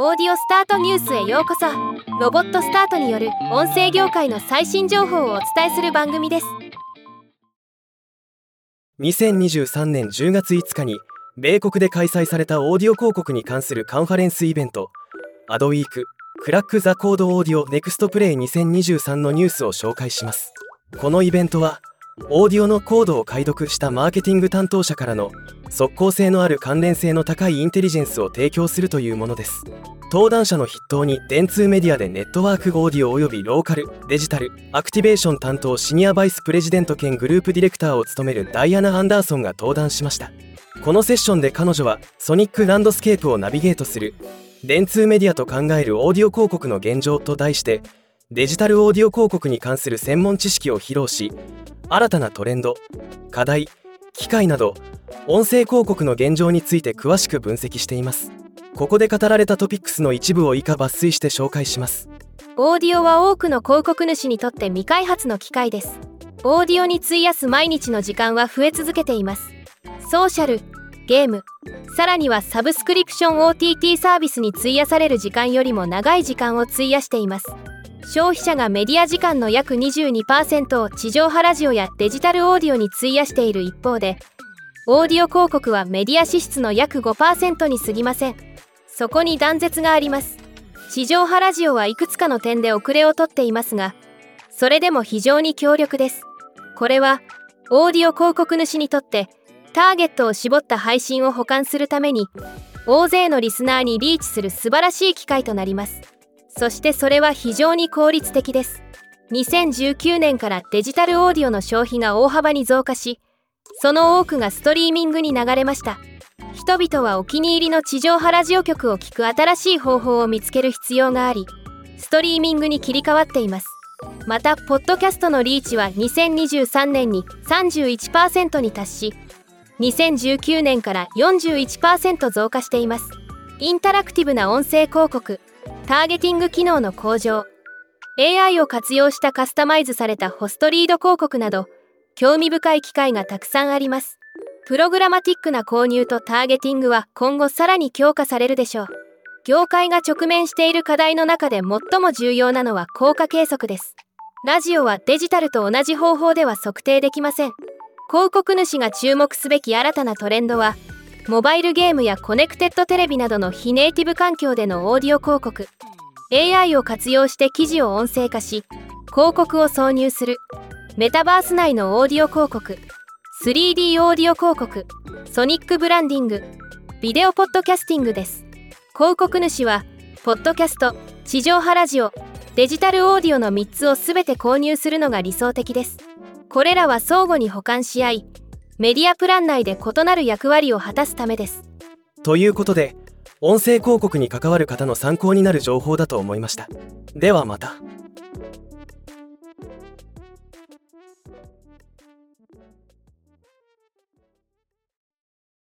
オーディオスタートニュースへようこそ。ロボットスタートによる音声業界の最新情報をお伝えする番組です。2023年10月5日に米国で開催されたオーディオ広告に関するカンファレンスイベント。 ADWEEK Crack the Code: Audio’s Next Play 2023のニュースを紹介します。このイベントはオーディオのコードを解読したマーケティング担当者からの即効性のある関連性の高いインテリジェンスを提供するというものです。登壇者の筆頭に電通メディアでネットワークオーディオ及びローカルデジタルアクティベーション担当シニアバイスプレジデント兼グループディレクターを務めるダイアナ・アンダーソンが登壇しました。このセッションで彼女は Sonic Landscape をナビゲートする電通メディアと考えるオーディオ広告の現状と題してデジタルオーディオ広告に関する専門知識を披露し新たなトレンド課題機会など音声広告の現状について詳しく分析しています。ここで語られたトピックスの一部を以下抜粋して紹介します。オーディオは多くの広告主にとって未開発の機会です。オーディオに費やす毎日の時間は増え続けています。ソーシャルゲームさらにはサブスクリプション OTT サービスに費やされる時間よりも長い時間を費やしています。消費者がメディア時間の約22%を地上波ラジオやデジタルオーディオに費やしている一方でオーディオ広告はメディア支出の約5%に過ぎません。そこに断絶があります。地上波ラジオはいくつかの点で遅れをとっていますがそれでも非常に強力です。これはオーディオ広告主にとってターゲットを絞った配信を保管するために大勢のリスナーにリーチする素晴らしい機会となります。そしてそれは非常に効率的です。2019年からデジタルオーディオの消費が大幅に増加しその多くがストリーミングに流れました。人々はお気に入りの地上波ラジオ局を聴く新しい方法を見つける必要がありストリーミングに切り替わっています。またポッドキャストのリーチは2023年に31%に達し2019年から41%増加しています。インタラクティブな音声広告ターゲティング機能の向上。AI を活用したカスタマイズされたホストリード広告など興味深い機会がたくさんあります。プログラマティックな購入とターゲティングは今後さらに強化されるでしょう。業界が直面している課題の中で最も重要なのは効果計測です。ラジオはデジタルと同じ方法では測定できません。広告主が注目すべき新たなトレンドはモバイルゲームやコネクテッドテレビなどの非ネイティブ環境でのオーディオ広告。AI を活用して記事を音声化し広告を挿入する。メタバース内のオーディオ広告。3D オーディオ広告。ソニックブランディング。ビデオポッドキャスティングです。広告主はポッドキャスト地上波ラジオ。デジタルオーディオの3つを全て購入するのが理想的です。これらは相互に補完し合いメディアプラン内で異なる役割を果たすためです。ということで音声広告に関わる方の参考になる情報だと思いました。ではまた。